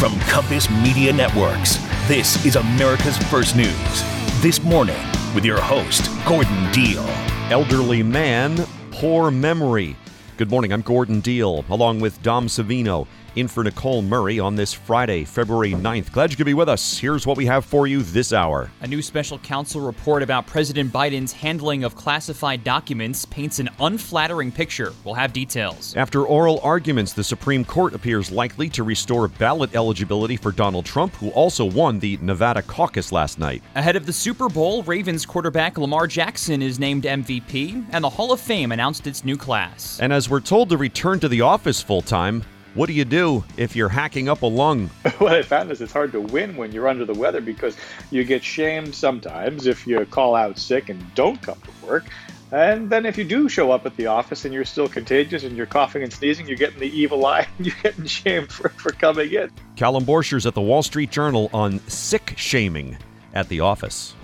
From Compass Media Networks, this is America's First News. This morning, with your host, Gordon Deal. Elderly man, poor memory. Good morning, I'm Gordon Deal, along with Dom Savino in for Nicole Murray on this Friday, February 9th. Glad you could be with us. Here's what we have for you this hour. A new special counsel report about President Biden's handling of classified documents paints an unflattering picture. We'll have details. After oral arguments, the Supreme Court appears likely to restore ballot eligibility for Donald Trump, who also won the Nevada caucus last night. Ahead of the Super Bowl, Ravens quarterback Lamar Jackson is named MVP, and the Hall of Fame announced its new class. And as we're told to return to the office full time, what do you do if you're hacking up a lung? what I found is it's hard to win when you're under the weather because you get shamed sometimes if you call out sick and don't come to work. And then if you do show up at the office and you're still contagious and you're coughing and sneezing, you're getting the evil eye and you're getting shamed for, for coming in. Callum Borchers at the Wall Street Journal on sick shaming at the office.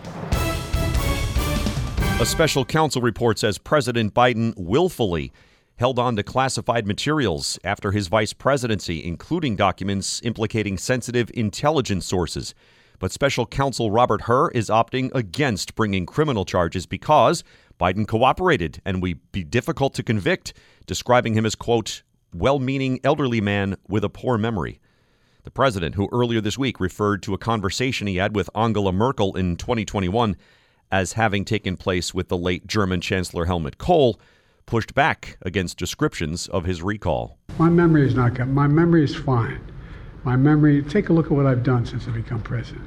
A special counsel report says President Biden willfully held on to classified materials after his vice presidency, including documents implicating sensitive intelligence sources. But special counsel Robert Hur is opting against bringing criminal charges because Biden cooperated and we'd be difficult to convict, describing him as, quote, well meaning elderly man with a poor memory. The president, who earlier this week referred to a conversation he had with Angela Merkel in 2021 as having taken place with the late German Chancellor Helmut Kohl, pushed back against descriptions of his recall. My memory is not good. My memory is fine. My memory, take a look at what I've done since I become president.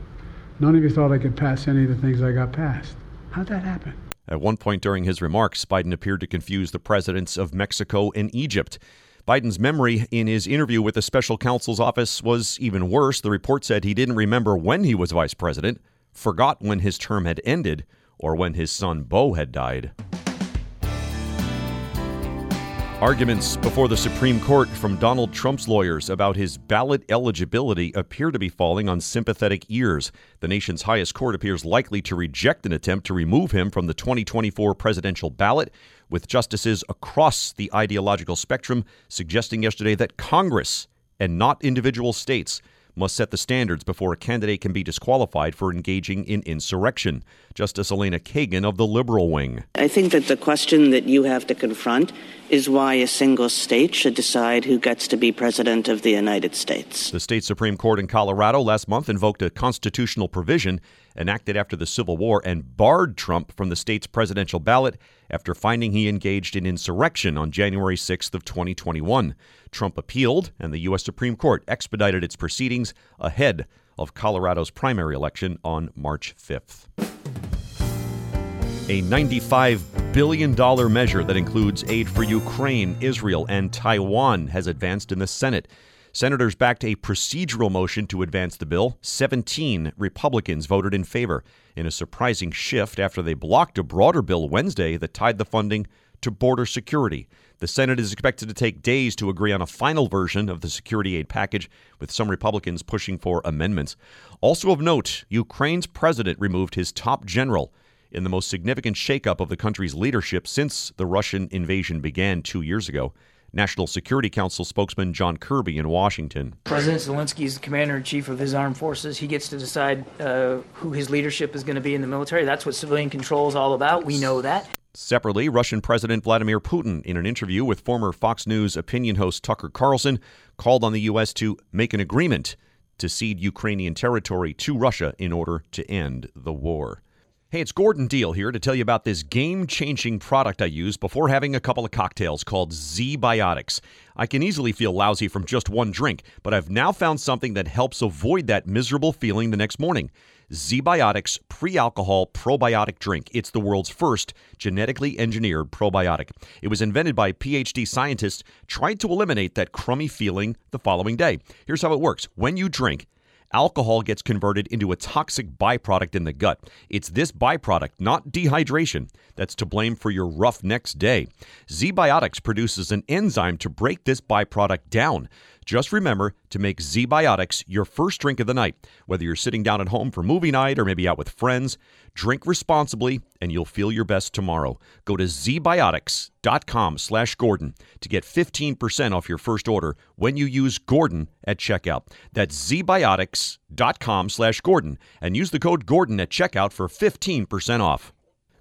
None of you thought I could pass any of the things I got passed. How'd that happen? At one point during his remarks, Biden appeared to confuse the presidents of Mexico and Egypt. Biden's memory in his interview with the special counsel's office was even worse. The report said he didn't remember when he was vice president, forgot when his term had ended, or when his son Beau had died. Arguments before the Supreme Court from Donald Trump's lawyers about his ballot eligibility appear to be falling on sympathetic ears. The nation's highest court appears likely to reject an attempt to remove him from the 2024 presidential ballot, with justices across the ideological spectrum suggesting yesterday that Congress and not individual states must set the standards before a candidate can be disqualified for engaging in insurrection. Justice Elena Kagan of the liberal wing. I think that the question that you have to confront is why a single state should decide who gets to be president of the United States. The state Supreme Court in Colorado last month invoked a constitutional provision enacted after the Civil War and barred Trump from the state's presidential ballot after finding he engaged in insurrection on January 6th of 2021. Trump appealed and the US Supreme Court expedited its proceedings ahead of Colorado's primary election on March 5th. A $95 billion measure that includes aid for Ukraine, Israel, and Taiwan has advanced in the Senate. Senators backed a procedural motion to advance the bill. 17 Republicans voted in favor, in a surprising shift after they blocked a broader bill Wednesday that tied the funding to border security. The Senate is expected to take days to agree on a final version of the security aid package, with some Republicans pushing for amendments. Also of note, Ukraine's president removed his top general in the most significant shakeup of the country's leadership since the Russian invasion began two years ago. National Security Council spokesman John Kirby in Washington. President Zelensky is the commander in chief of his armed forces. He gets to decide uh, who his leadership is going to be in the military. That's what civilian control is all about. We know that. Separately, Russian President Vladimir Putin, in an interview with former Fox News opinion host Tucker Carlson, called on the U.S. to make an agreement to cede Ukrainian territory to Russia in order to end the war. Hey, it's Gordon Deal here to tell you about this game changing product I use before having a couple of cocktails called ZBiotics. I can easily feel lousy from just one drink, but I've now found something that helps avoid that miserable feeling the next morning. ZBiotics pre alcohol probiotic drink. It's the world's first genetically engineered probiotic. It was invented by PhD scientists trying to eliminate that crummy feeling the following day. Here's how it works when you drink, alcohol gets converted into a toxic byproduct in the gut. It's this byproduct, not dehydration, that's to blame for your rough next day. ZBiotics produces an enzyme to break this byproduct down. Just remember to make ZBiotics your first drink of the night. Whether you're sitting down at home for movie night or maybe out with friends, drink responsibly and you'll feel your best tomorrow. Go to ZBiotics zbiotics.com slash Gordon to get 15% off your first order when you use Gordon at checkout. That's zbiotics.com slash Gordon and use the code Gordon at checkout for 15% off.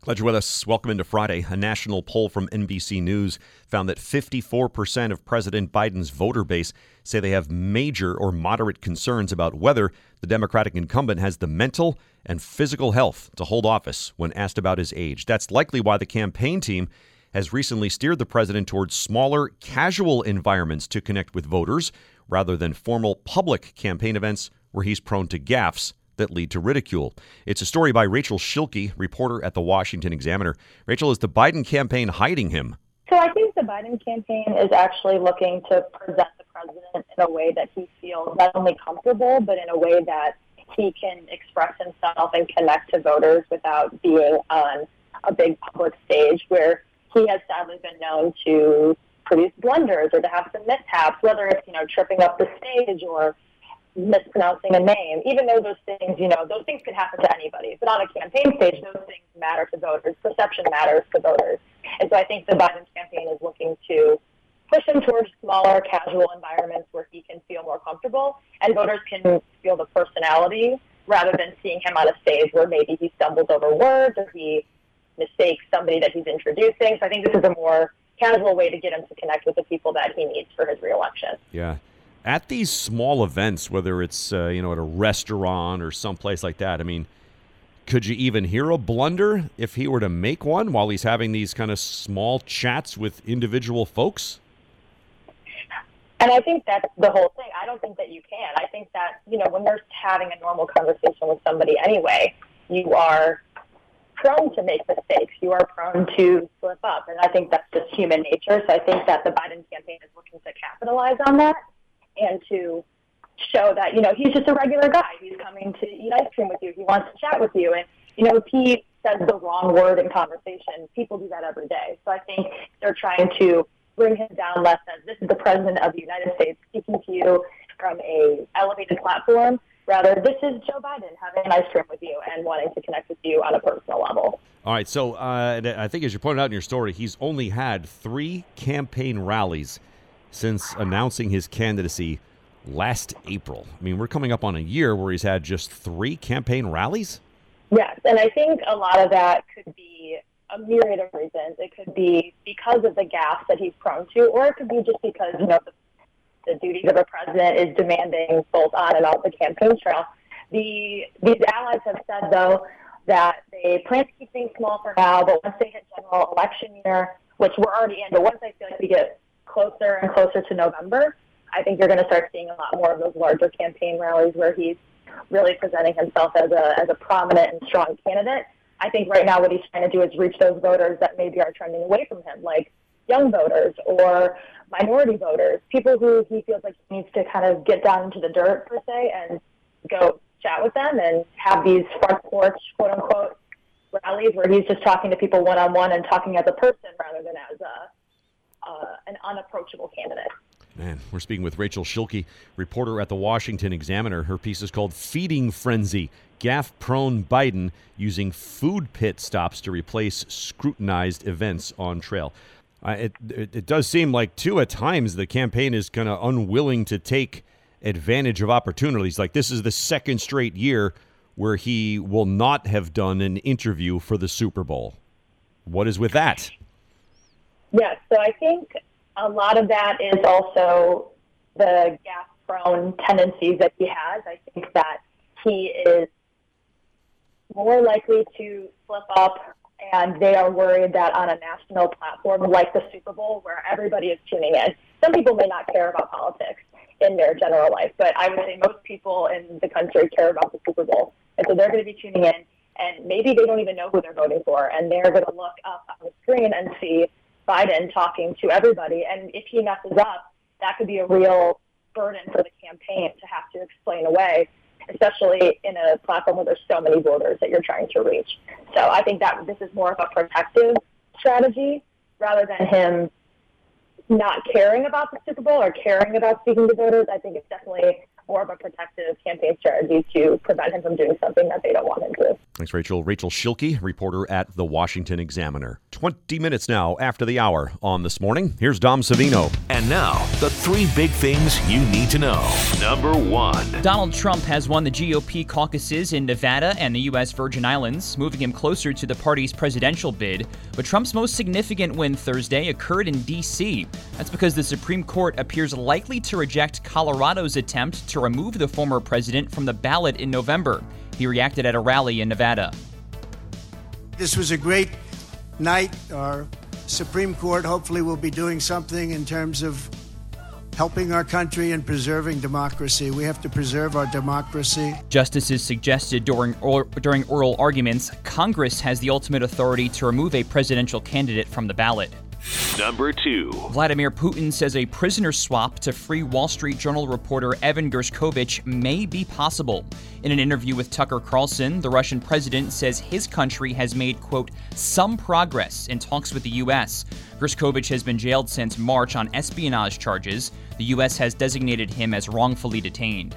Glad you're with us. Welcome into Friday. A national poll from NBC News found that 54% of President Biden's voter base say they have major or moderate concerns about whether the Democratic incumbent has the mental and physical health to hold office when asked about his age. That's likely why the campaign team has recently steered the president towards smaller, casual environments to connect with voters rather than formal public campaign events where he's prone to gaffes that lead to ridicule. It's a story by Rachel Schilke, reporter at the Washington Examiner. Rachel, is the Biden campaign hiding him? So I think the Biden campaign is actually looking to present the president in a way that he feels not only comfortable, but in a way that he can express himself and connect to voters without being on a big public stage where he has sadly been known to produce blunders or to have some mishaps, whether it's, you know, tripping up the stage or mispronouncing a name, even though those things, you know, those things could happen to anybody. But on a campaign stage, those things matter to voters. Perception matters to voters. And so I think the Biden campaign is looking to push him towards smaller, casual environments where he can feel more comfortable and voters can feel the personality rather than seeing him on a stage where maybe he stumbles over words or he mistakes somebody that he's introducing. So I think this is a more casual way to get him to connect with the people that he needs for his reelection. Yeah at these small events, whether it's uh, you know at a restaurant or someplace like that, I mean, could you even hear a blunder if he were to make one while he's having these kind of small chats with individual folks? And I think that's the whole thing. I don't think that you can. I think that you know when you're having a normal conversation with somebody anyway, you are prone to make mistakes. You are prone to slip up, and I think that's just human nature. So I think that the Biden campaign is looking to capitalize on that and to show that, you know, he's just a regular guy. He's coming to eat ice cream with you. He wants to chat with you. And, you know, if he says the wrong word in conversation, people do that every day. So I think they're trying to bring him down less than this is the president of the United States speaking to you from a elevated platform. Rather, this is Joe Biden having an ice cream with you and wanting to connect with you on a personal level. All right. So uh, I think, as you pointed out in your story, he's only had three campaign rallies since announcing his candidacy last April. I mean, we're coming up on a year where he's had just three campaign rallies. Yes, and I think a lot of that could be a myriad of reasons. It could be because of the gaps that he's prone to, or it could be just because you know the, the duties of a president is demanding both on and off the campaign trail. The these allies have said though that they plan to keep things small for now, but once they hit general election year, which we're already in, but once I feel like we get closer and closer to November, I think you're going to start seeing a lot more of those larger campaign rallies where he's really presenting himself as a as a prominent and strong candidate. I think right now what he's trying to do is reach those voters that maybe are trending away from him, like young voters or minority voters, people who he feels like he needs to kind of get down into the dirt per se and go chat with them and have these front porch quote unquote rallies where he's just talking to people one on one and talking as a person rather than as a uh, an unapproachable candidate. Man, we're speaking with Rachel Schilke, reporter at the Washington Examiner. Her piece is called Feeding Frenzy Gaff Prone Biden Using Food Pit Stops to Replace Scrutinized Events on Trail. Uh, it, it, it, does seem like, too, at times the campaign is kind of unwilling to take advantage of opportunities. Like, this is the second straight year where he will not have done an interview for the Super Bowl. What is with that? Yes, so I think a lot of that is also the gaffe prone tendencies that he has. I think that he is more likely to slip up, and they are worried that on a national platform like the Super Bowl, where everybody is tuning in, some people may not care about politics in their general life, but I would say most people in the country care about the Super Bowl. And so they're going to be tuning in, and maybe they don't even know who they're voting for, and they're going to look up on the screen and see Biden talking to everybody. And if he messes up, that could be a real burden for the campaign to have to explain away, especially in a platform where there's so many voters that you're trying to reach. So I think that this is more of a protective strategy rather than him not caring about the Super Bowl or caring about speaking to voters. I think it's definitely more of a protective campaign strategy to prevent him from doing something that they don't want him to. Thanks, Rachel. Rachel Schilke, reporter at the Washington Examiner. 20 minutes now after the hour on this morning. Here's Dom Savino. And now, the three big things you need to know. Number one Donald Trump has won the GOP caucuses in Nevada and the U.S. Virgin Islands, moving him closer to the party's presidential bid. But Trump's most significant win Thursday occurred in D.C. That's because the Supreme Court appears likely to reject Colorado's attempt to remove the former president from the ballot in November. He reacted at a rally in Nevada. This was a great night. Our Supreme Court hopefully will be doing something in terms of helping our country and preserving democracy. We have to preserve our democracy. Justices suggested during or, during oral arguments, Congress has the ultimate authority to remove a presidential candidate from the ballot. Number two. Vladimir Putin says a prisoner swap to free Wall Street Journal reporter Evan Gershkovich may be possible. In an interview with Tucker Carlson, the Russian president says his country has made, quote, some progress in talks with the U.S. Gershkovich has been jailed since March on espionage charges. The U.S. has designated him as wrongfully detained.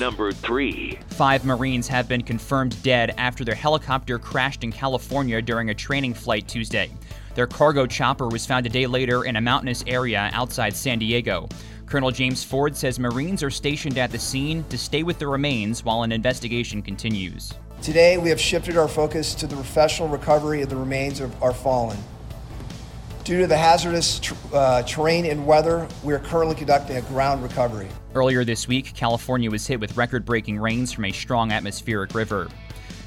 Number three. Five Marines have been confirmed dead after their helicopter crashed in California during a training flight Tuesday. Their cargo chopper was found a day later in a mountainous area outside San Diego. Colonel James Ford says Marines are stationed at the scene to stay with the remains while an investigation continues. Today, we have shifted our focus to the professional recovery of the remains of our fallen. Due to the hazardous uh, terrain and weather, we are currently conducting a ground recovery. Earlier this week, California was hit with record breaking rains from a strong atmospheric river.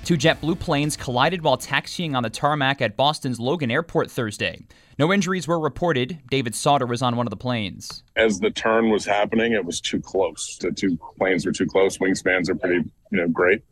Two JetBlue planes collided while taxiing on the tarmac at Boston's Logan Airport Thursday. No injuries were reported. David Sauter was on one of the planes. As the turn was happening, it was too close. The two planes were too close. Wingspans are pretty, you know, great.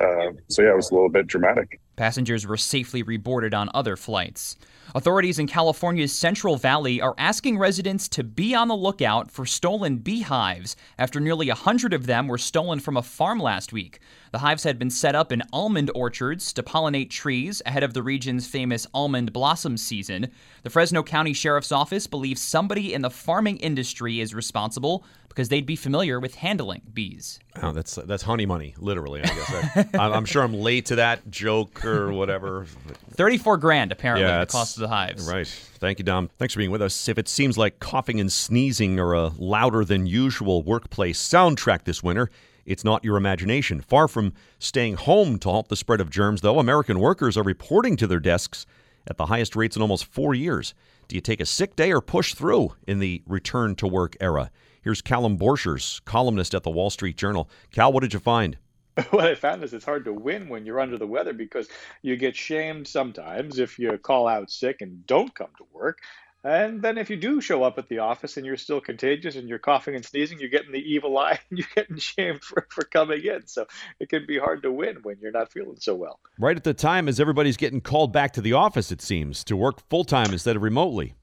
Uh, so yeah, it was a little bit dramatic. Passengers were safely reboarded on other flights. Authorities in California's Central Valley are asking residents to be on the lookout for stolen beehives after nearly 100 of them were stolen from a farm last week. The hives had been set up in almond orchards to pollinate trees ahead of the region's famous almond blossom season. The Fresno County Sheriff's Office believes somebody in the farming industry is responsible because they'd be familiar with handling bees. Oh, that's that's honey money, literally. I guess I, am sure I'm late to that joke or whatever. Thirty-four grand apparently yeah, the cost of the hives. Right. Thank you, Dom. Thanks for being with us. If it seems like coughing and sneezing are a louder than usual workplace soundtrack this winter. It's not your imagination. Far from staying home to halt the spread of germs, though, American workers are reporting to their desks at the highest rates in almost four years. Do you take a sick day or push through in the return to work era? Here's Callum Borchers, columnist at the Wall Street Journal. Cal, what did you find? What I found is it's hard to win when you're under the weather because you get shamed sometimes if you call out sick and don't come to work. And then if you do show up at the office and you're still contagious and you're coughing and sneezing, you're getting the evil eye and you're getting shamed for, for coming in. So it can be hard to win when you're not feeling so well. Right at the time as everybody's getting called back to the office, it seems, to work full time instead of remotely.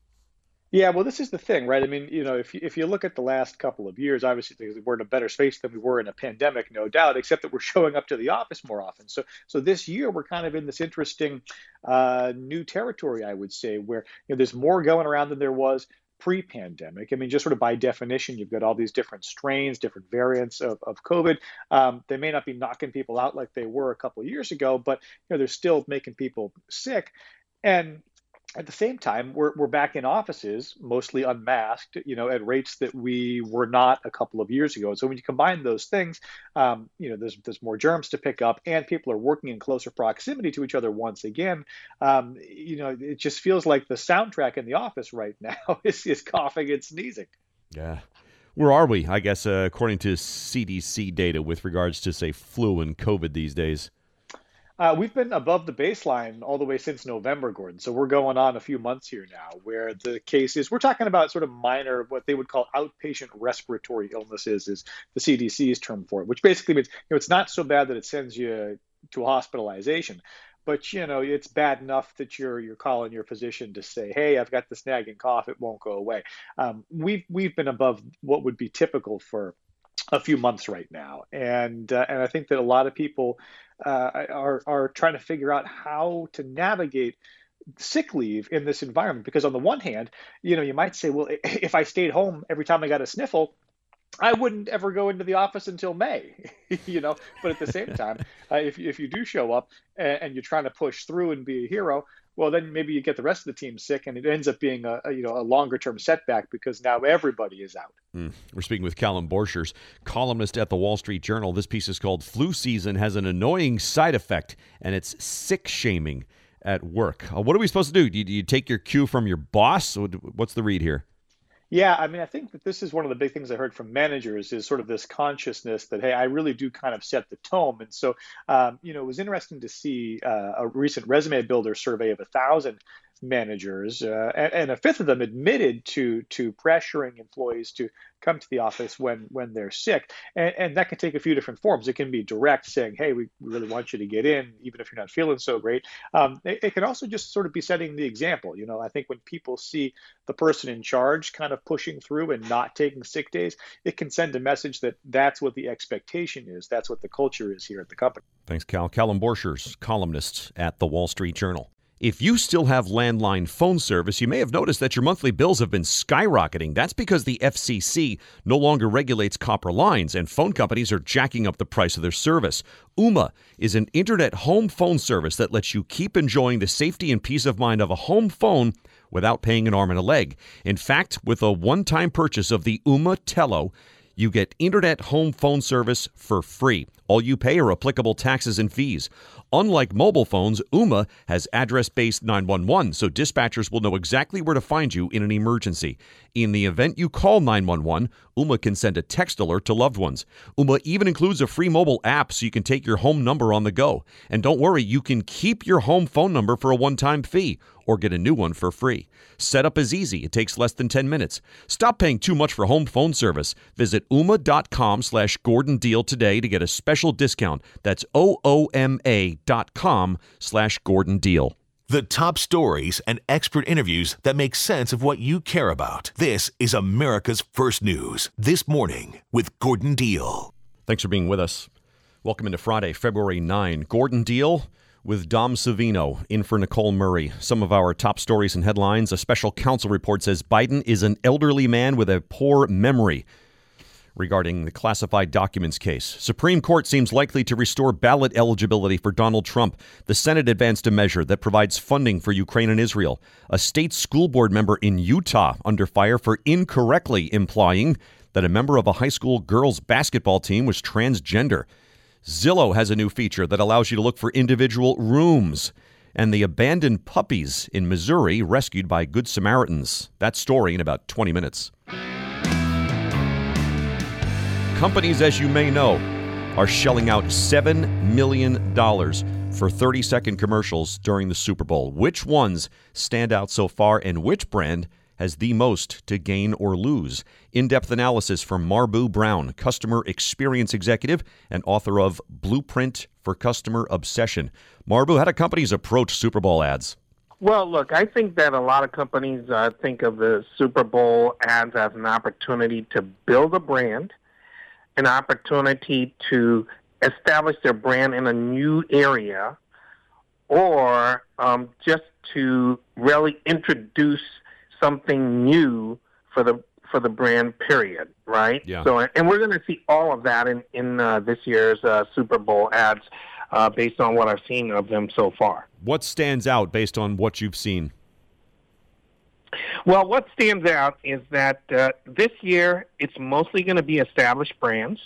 Yeah, well, this is the thing, right? I mean, you know, if you, if you look at the last couple of years, obviously we're in a better space than we were in a pandemic, no doubt. Except that we're showing up to the office more often. So, so this year we're kind of in this interesting uh, new territory, I would say, where you know there's more going around than there was pre-pandemic. I mean, just sort of by definition, you've got all these different strains, different variants of, of COVID. Um, they may not be knocking people out like they were a couple of years ago, but you know they're still making people sick. And at the same time, we're, we're back in offices, mostly unmasked, you know, at rates that we were not a couple of years ago. So when you combine those things, um, you know, there's there's more germs to pick up, and people are working in closer proximity to each other once again. Um, you know, it just feels like the soundtrack in the office right now is, is coughing and sneezing. Yeah. Where are we? I guess uh, according to CDC data with regards to say flu and COVID these days. Uh, we've been above the baseline all the way since November, Gordon. So we're going on a few months here now where the cases, we're talking about sort of minor, what they would call outpatient respiratory illnesses, is the CDC's term for it, which basically means you know, it's not so bad that it sends you to hospitalization. But you know it's bad enough that you're you're calling your physician to say, "Hey, I've got this nagging cough; it won't go away." Um, we've we've been above what would be typical for a few months right now, and uh, and I think that a lot of people are are trying to figure out how to navigate sick leave in this environment because on the one hand you know you might say well if i stayed home every time i got a sniffle I wouldn't ever go into the office until May, you know. But at the same time, uh, if if you do show up and, and, you're trying to push through and be a hero, well, then maybe you get the rest of the team sick, and it ends up being a, a you know a longer term setback because now everybody is out. Mm. We're speaking with Callum Borchers, columnist at the Wall Street Journal. This piece is called "Flu Season Has an Annoying Side Effect, and It's Sick Shaming." At work, uh, what are we supposed to do? Do you, do you take your cue from your boss? What's the read here? Yeah, I mean, I think that this is one of the big things I heard from managers is sort of this consciousness that hey, I really do kind of set the tone. And so, um, you know, it was interesting to see uh, a recent resume builder survey of a thousand managers, uh, and, and, a fifth of them admitted to to pressuring employees to come to the office when when they're sick, and, and that can take a few different forms. It can be direct, saying, "Hey, we really want you to get in, even if you're not feeling so great." Um, it, it, can also just sort of be setting the example. You know, I think when people see the person in charge kind of pushing through and not taking sick days, it can send a message that that's what the expectation is. That's what the culture is here at the company. Thanks, Cal. Callum Borchers, columnist at the Wall Street Journal. If you still have landline phone service, you may have noticed that your monthly bills have been skyrocketing. That's because the FCC no longer regulates copper lines and phone companies are jacking up the price of their service. Ooma is an internet home phone service that lets you keep enjoying the safety and peace of mind of a home phone without paying an arm and a leg. In fact, with a one time purchase of the Ooma Telo, you get internet home phone service for free. All you pay are applicable taxes and fees. Unlike mobile phones, Ooma has address based 911, so dispatchers will know exactly where to find you in an emergency. In the event you call 911, Ooma can send a text alert to loved ones. Ooma even includes a free mobile app so you can take your home number on the go. And don't worry, you can keep your home phone number for a one time fee or get a new one for free. Setup is easy. It takes less than 10 minutes. Stop paying too much for home phone service. Visit ooma.com slash Gordon today to get a special discount. That's O-O-M-A dot com slash Gordon Deal. The top stories and expert interviews that make sense of what you care about. This is America's First News. This morning with Gordon Deal. Thanks for being with us. Welcome into Friday, February 9. Gordon Deal with Dom Savino in for Nicole Murray. Some of our top stories and headlines. A special counsel report says Biden is an elderly man with a poor memory regarding the classified documents case. Supreme Court seems likely to restore ballot eligibility for Donald Trump. The Senate advanced a measure that provides funding for Ukraine and Israel. A state school board member in Utah under fire for incorrectly implying that a member of a high school girls basketball team was transgender. Zillow has a new feature that allows you to look for individual rooms. And the abandoned puppies in Missouri rescued by Good Samaritans. That story in about 20 minutes. Companies, as you may know, are shelling out $7 million for 30 second commercials during the Super Bowl. Which ones stand out so far, and which brand has the most to gain or lose? In depth analysis from Marbue Brown, customer experience executive and author of Blueprint for Customer Obsession. Marbue, how do companies approach Super Bowl ads? Well, look, I think that a lot of companies uh, think of the Super Bowl ads as an opportunity to build a brand an opportunity to establish their brand in a new area or um, just to really introduce something new for the for the brand period right? Yeah. so and we're going to see all of that in in uh, this year's uh, super bowl ads uh, based on what i've seen of them so far. What stands out based on what you've seen well, what stands out is that uh, this year it's mostly going to be established brands.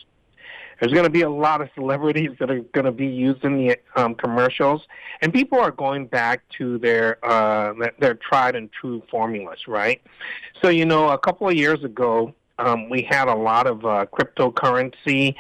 There's going to be a lot of celebrities that are going to be used in the um, commercials, and people are going back to their uh, their tried and true formulas, right? So, you know, a couple of years ago, um, we had a lot of uh, cryptocurrency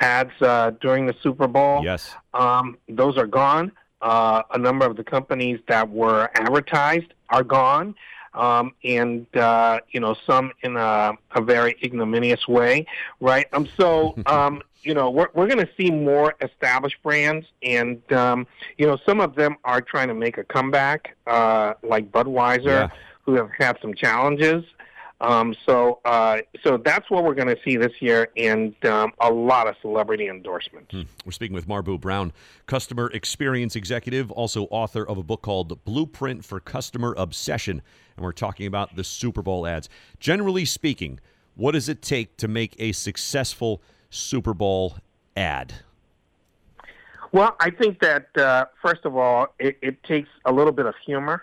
ads uh, during the Super Bowl. Yes, um, those are gone. Uh, a number of the companies that were advertised are gone um, and uh, you know some in a, a very ignominious way, right? Um, so um, you know we're we're going to see more established brands, and um, you know some of them are trying to make a comeback, uh, like Budweiser, yeah. who have had some challenges. Um, so, uh, so that's what we're going to see this year, and um, a lot of celebrity endorsements. Hmm. We're speaking with Marbue Brown, customer experience executive, also author of a book called Blueprint for Customer Obsession, and we're talking about the Super Bowl ads. Generally speaking, What does it take to make a successful Super Bowl ad? Well, I think that uh, first of all, it, it takes a little bit of humor.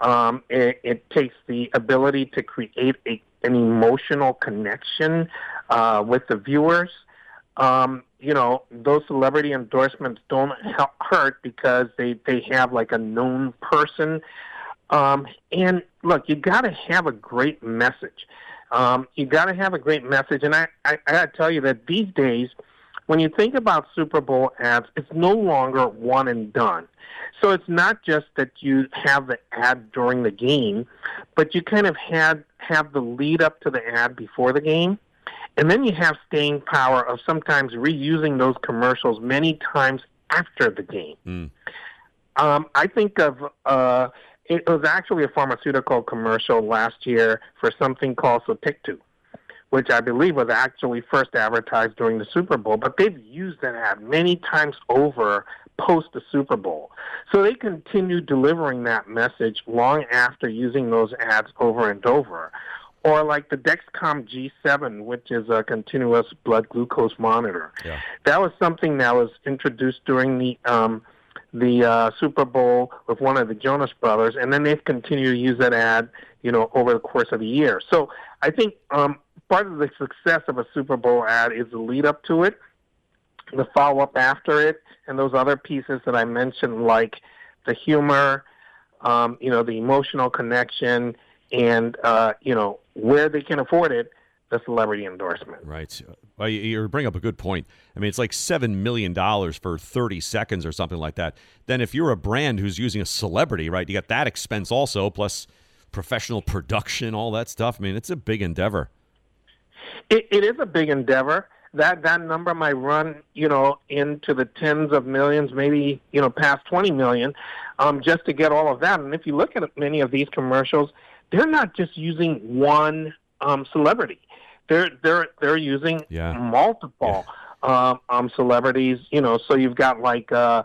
Um, it, it takes the ability to create a, an emotional connection uh, with the viewers. Um, you know, those celebrity endorsements don't help, hurt because they, they have like a known person. Um, and look, you got to have a great message. Um, you got to have a great message. And I, I, I got to tell you that these days, when you think about Super Bowl ads, it's no longer one and done. So it's not just that you have the ad during the game, but you kind of had have the lead up to the ad before the game. And then you have staying power of sometimes reusing those commercials many times after the game. Mm. Um, I think of uh, it was actually a pharmaceutical commercial last year for something called Sotyktu, which I believe was actually first advertised during the Super Bowl. But they've used that ad many times over post the Super Bowl. So they continue delivering that message long after using those ads over and over. Or like the Dexcom G7, which is a continuous blood glucose monitor. Yeah. That was something that was introduced during the um, the uh, Super Bowl with one of the Jonas Brothers, and then they've continued to use that ad, you know, over the course of the year. So I think um, part of the success of a Super Bowl ad is the lead up to it, the follow up after it, and those other pieces that I mentioned, like the humor, um, you know, the emotional connection, and uh, you know where they can afford it, the celebrity endorsement. Right. Well, you, bring up a good point. I mean, it's like seven million dollars for thirty seconds or something like that. Then, if you're a brand who's using a celebrity, right, you got that expense also, plus professional production, all that stuff. I mean, it's a big endeavor. It, it is a big endeavor. That that number might run, you know, into the tens of millions, maybe you know, past twenty million, um, just to get all of that. And if you look at many of these commercials, they're not just using one um, celebrity. They're they're they're using Yeah. multiple Um, um, celebrities. You know, so you've got like uh,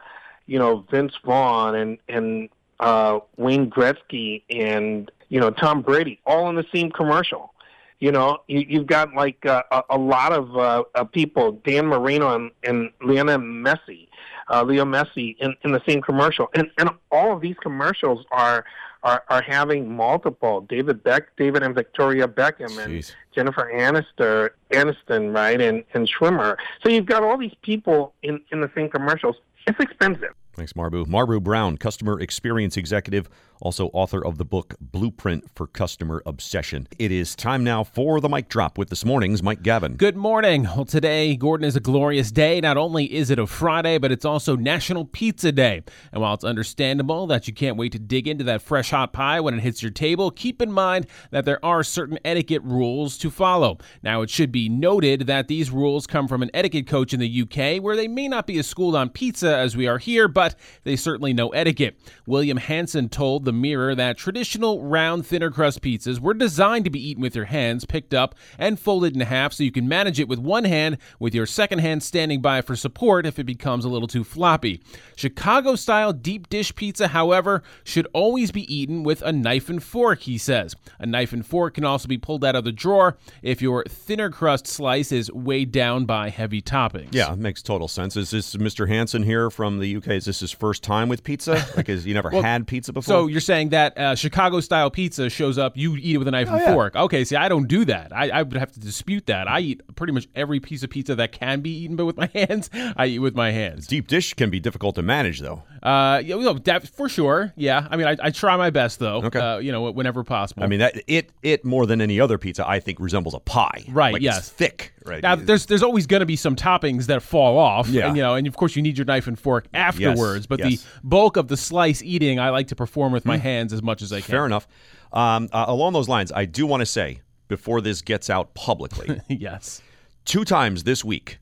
you know Vince Vaughn and and uh, Wayne Gretzky and you know Tom Brady, all in the same commercial. You know, you, you've got like uh, a, a lot of uh, uh, people, Dan Marino and, and Lionel Messi, uh, Leo Messi, in, in the same commercial, and and all of these commercials are are, are having multiple David Beck, David and Victoria Beckham, and Jeez. Jennifer Aniston, Aniston, right, and and Schwimmer. So you've got all these people in in the same commercials. It's expensive. Thanks, Marbue. Marbue Brown, customer experience executive, also author of the book Blueprint for Customer Obsession. It is time now for the mic drop with this morning's Mike Gavin. Good morning. Well, today, Gordon, is a glorious day. Not only is it a Friday, but it's also National Pizza Day. And while it's understandable that you can't wait to dig into that fresh hot pie when it hits your table, keep in mind that there are certain etiquette rules to follow. Now, it should be noted that these rules come from an etiquette coach in the UK, where they may not be as schooled on pizza as we are here, but they certainly know etiquette. William Hanson told the Mirror that traditional round thinner crust pizzas were designed to be eaten with your hands, picked up, and folded in half so you can manage it with one hand, with your second hand standing by for support if it becomes a little too floppy. Chicago style deep dish pizza, however, should always be eaten with a knife and fork, he says. A knife and fork can also be pulled out of the drawer if your thinner crust slice is weighed down by heavy toppings. Yeah, makes total sense. Is this Mr. Hanson here from the UK? Is this his first time with pizza? Like, has he never Well, had pizza before? So you're saying that uh, Chicago style pizza shows up, you eat it with a knife Oh, and yeah. fork. Okay, see, I don't do that. I, I would have to dispute that. I eat pretty much every piece of pizza that can be eaten, but with my hands, I eat with my hands. Deep dish can be difficult to manage, though. Uh, yeah, well, that, for sure. Yeah, I mean, I, I try my best though. Okay. Uh, you know, whenever possible. I mean, that it it more than any other pizza, I think, resembles a pie. Right, Like, yes. It's thick. Right. Now, there's there's always going to be some toppings that fall off, Yeah. and you know, and of course you need your knife and fork afterwards. but yes. the bulk of the slice eating, I like to perform with my Hmm. hands as much as I can. Fair enough. Um, uh, along those lines, I do want to say before this gets out publicly, yes. two times this week,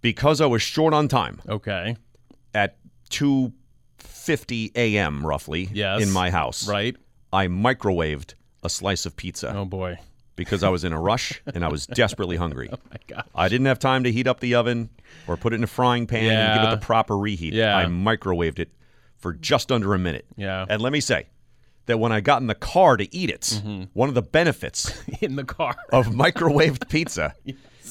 because I was short on time. Okay. At two fifty a.m. roughly. Yes. In my house. Right. I microwaved a slice of pizza. Oh boy. Because I was in a rush and I was desperately hungry. Oh my god. I didn't have time to heat up the oven or put it in a frying pan and give it the proper reheat. Yeah. I microwaved it for just under a minute. Yeah. And let me say, that when I got in the car to eat it, mm-hmm. one of the benefits in the car of microwaved pizza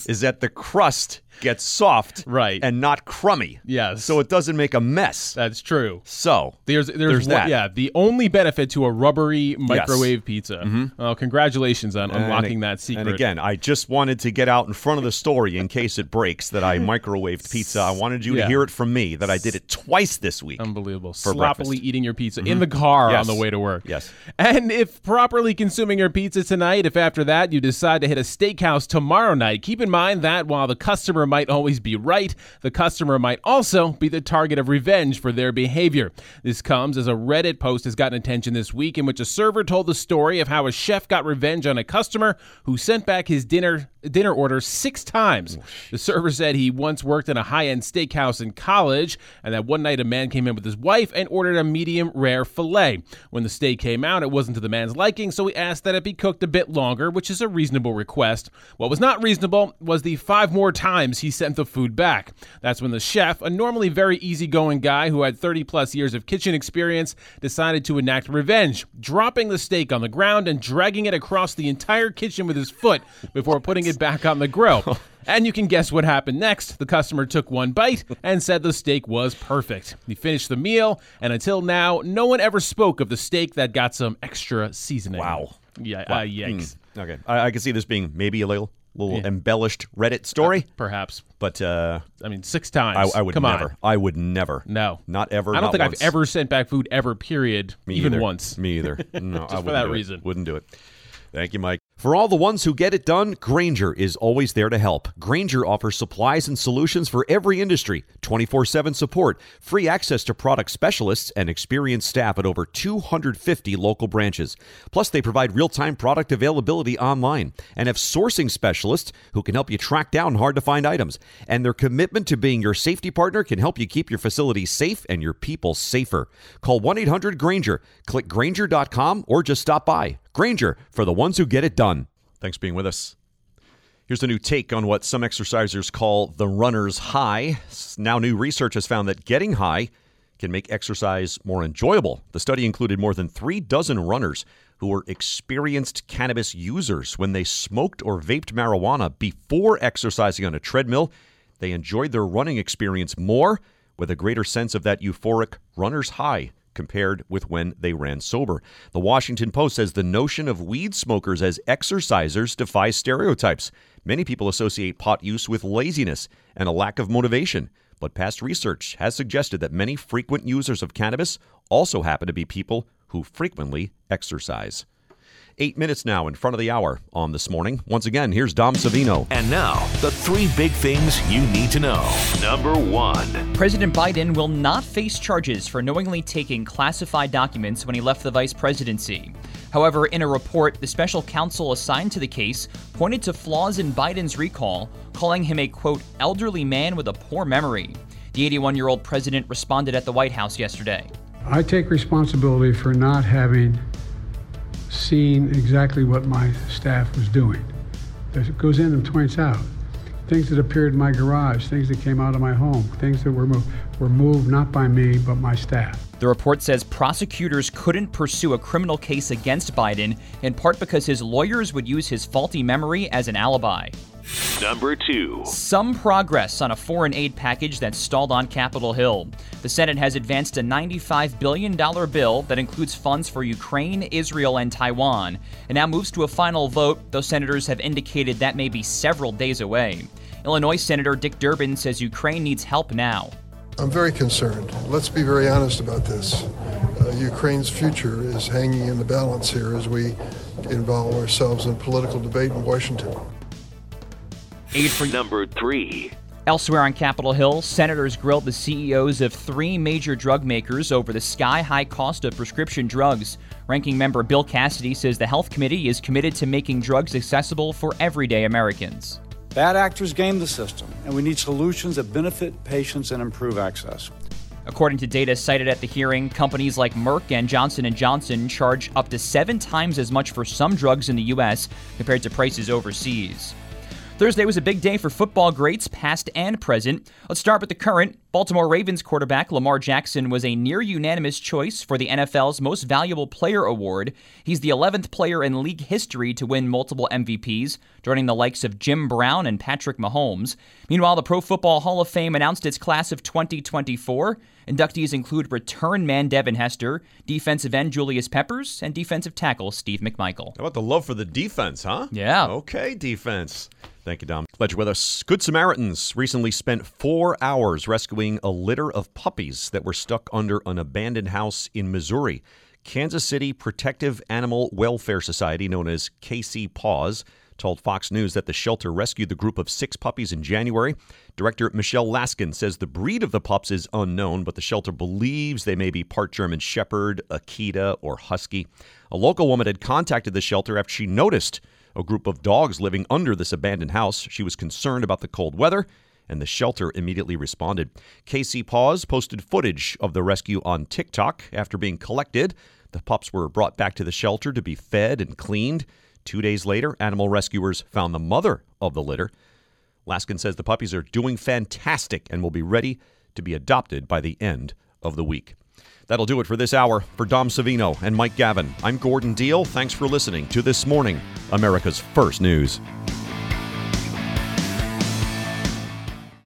is that the crust gets soft right and not crummy. Yes. So it doesn't make a mess. That's true. So there's there's, there's one- that. yeah the only benefit to a rubbery microwave pizza. Well, congratulations on And unlocking that secret. And again, I just wanted to get out in front of the story in case it breaks that I microwaved pizza. I wanted you Yeah. to hear it from me that I did it twice this week. Unbelievable. For Sloppily breakfast. eating your pizza Mhm. in the car Yes. on the way to work. Yes. And if properly consuming your pizza tonight, if after that you decide to hit a steakhouse tomorrow night, keep in mind that while the customer might always be right, the customer might also be the target of revenge for their behavior. This comes as a Reddit post has gotten attention this week in which a server told the story of how a chef got revenge on a customer who sent back his dinner dinner order 6 times. The server said he once worked in a high-end steakhouse in college and that one night a man came in with his wife and ordered a medium rare fillet. When the steak came out, it wasn't to the man's liking, so he asked that it be cooked a bit longer, which is a reasonable request. What was not reasonable was the five more times he sent the food back. That's when the chef, a normally very easygoing guy who had 30 plus years of kitchen experience, decided to enact revenge, dropping the steak on the ground and dragging it across the entire kitchen with his foot before putting it back on the grill. And you can guess what happened next. The customer took one bite and said the steak was perfect. He finished the meal, and until now, no one ever spoke of the steak that got some extra seasoning. Wow. Yeah, Wow. uh, yikes. Hmm. Okay. I, I can see this being maybe a little little Yeah. embellished Reddit story. perhaps. But uh, I mean, six times. I, I would Come never. on. I would never. No. Not ever. I don't think once. I've ever sent back food ever, period, Me even either. once. Me either. No, Just I for that do it. reason. Wouldn't do it. Thank you, Mike. For all the ones who get it done, Grainger is always there to help. Grainger offers supplies and solutions for every industry, 24 7 support, free access to product specialists, and experienced staff at over 250 local branches. Plus, they provide real time product availability online and have sourcing specialists who can help you track down hard to find items. And their commitment to being your safety partner can help you keep your facility safe and your people safer. Call 1 800 Grainger, click Grainger.com, or just stop by. Grainger for the ones who get it done. Thanks for being with us. Here's a new take on what some exercisers call the runner's high. Now, new research has found that getting high can make exercise more enjoyable. The study included more than three dozen runners who were experienced cannabis users. When they smoked or vaped marijuana before exercising on a treadmill, they enjoyed their running experience more with a greater sense of that euphoric runner's high compared with when they ran sober. The Washington Post says the notion of weed smokers as exercisers defies stereotypes. Many people associate pot use with laziness and a lack of motivation, but past research has suggested that many frequent users of cannabis also happen to be people who frequently exercise. Eight minutes now in front of the hour on this morning. Once again, here's Dom Savino. And now, the three big things you need to know. Number one. President Biden will not face charges for knowingly taking classified documents when he left the vice presidency. However, in a report, the special counsel assigned to the case pointed to flaws in Biden's recall, calling him a quote, elderly man with a poor memory. The 81 year old president responded at the White House yesterday. I take responsibility for not having seen exactly what my staff was doing. It goes in and points out things that appeared in my garage, things that came out of my home, things that were moved, were moved not by me but my staff. The report says prosecutors couldn't pursue a criminal case against Biden, in part because his lawyers would use his faulty memory as an alibi. Number two. Some progress on a foreign aid package that stalled on Capitol Hill. The Senate has advanced a $95 billion bill that includes funds for Ukraine, Israel, and Taiwan, and now moves to a final vote, though senators have indicated that may be several days away. Illinois Senator Dick Durbin says Ukraine needs help now. I'm very concerned. Let's be very honest about this. Uh, Ukraine's future is hanging in the balance here as we involve ourselves in political debate in Washington. Aid for Number three. Elsewhere on Capitol Hill, senators grilled the CEOs of three major drug makers over the sky high cost of prescription drugs. Ranking member Bill Cassidy says the Health Committee is committed to making drugs accessible for everyday Americans. Bad actors game the system, and we need solutions that benefit patients and improve access. According to data cited at the hearing, companies like Merck and Johnson & Johnson charge up to 7 times as much for some drugs in the US compared to prices overseas. Thursday was a big day for football greats, past and present. Let's start with the current. Baltimore Ravens quarterback Lamar Jackson was a near unanimous choice for the NFL's Most Valuable Player award. He's the 11th player in league history to win multiple MVPs, joining the likes of Jim Brown and Patrick Mahomes. Meanwhile, the Pro Football Hall of Fame announced its class of 2024. Inductees include return man Devin Hester, defensive end Julius Peppers, and defensive tackle Steve McMichael. How about the love for the defense, huh? Yeah. Okay, defense. Thank you, Dom. Glad you're with us. Good Samaritans recently spent four hours rescuing a litter of puppies that were stuck under an abandoned house in Missouri. Kansas City Protective Animal Welfare Society, known as KC Paws, told Fox News that the shelter rescued the group of six puppies in January. Director Michelle Laskin says the breed of the pups is unknown, but the shelter believes they may be part German Shepherd, Akita, or Husky. A local woman had contacted the shelter after she noticed a group of dogs living under this abandoned house. She was concerned about the cold weather, and the shelter immediately responded. KC Paws posted footage of the rescue on TikTok. After being collected, the pups were brought back to the shelter to be fed and cleaned. Two days later, animal rescuers found the mother of the litter. Laskin says the puppies are doing fantastic and will be ready to be adopted by the end of the week. That'll do it for this hour. For Dom Savino and Mike Gavin, I'm Gordon Deal. Thanks for listening to This Morning, America's First News.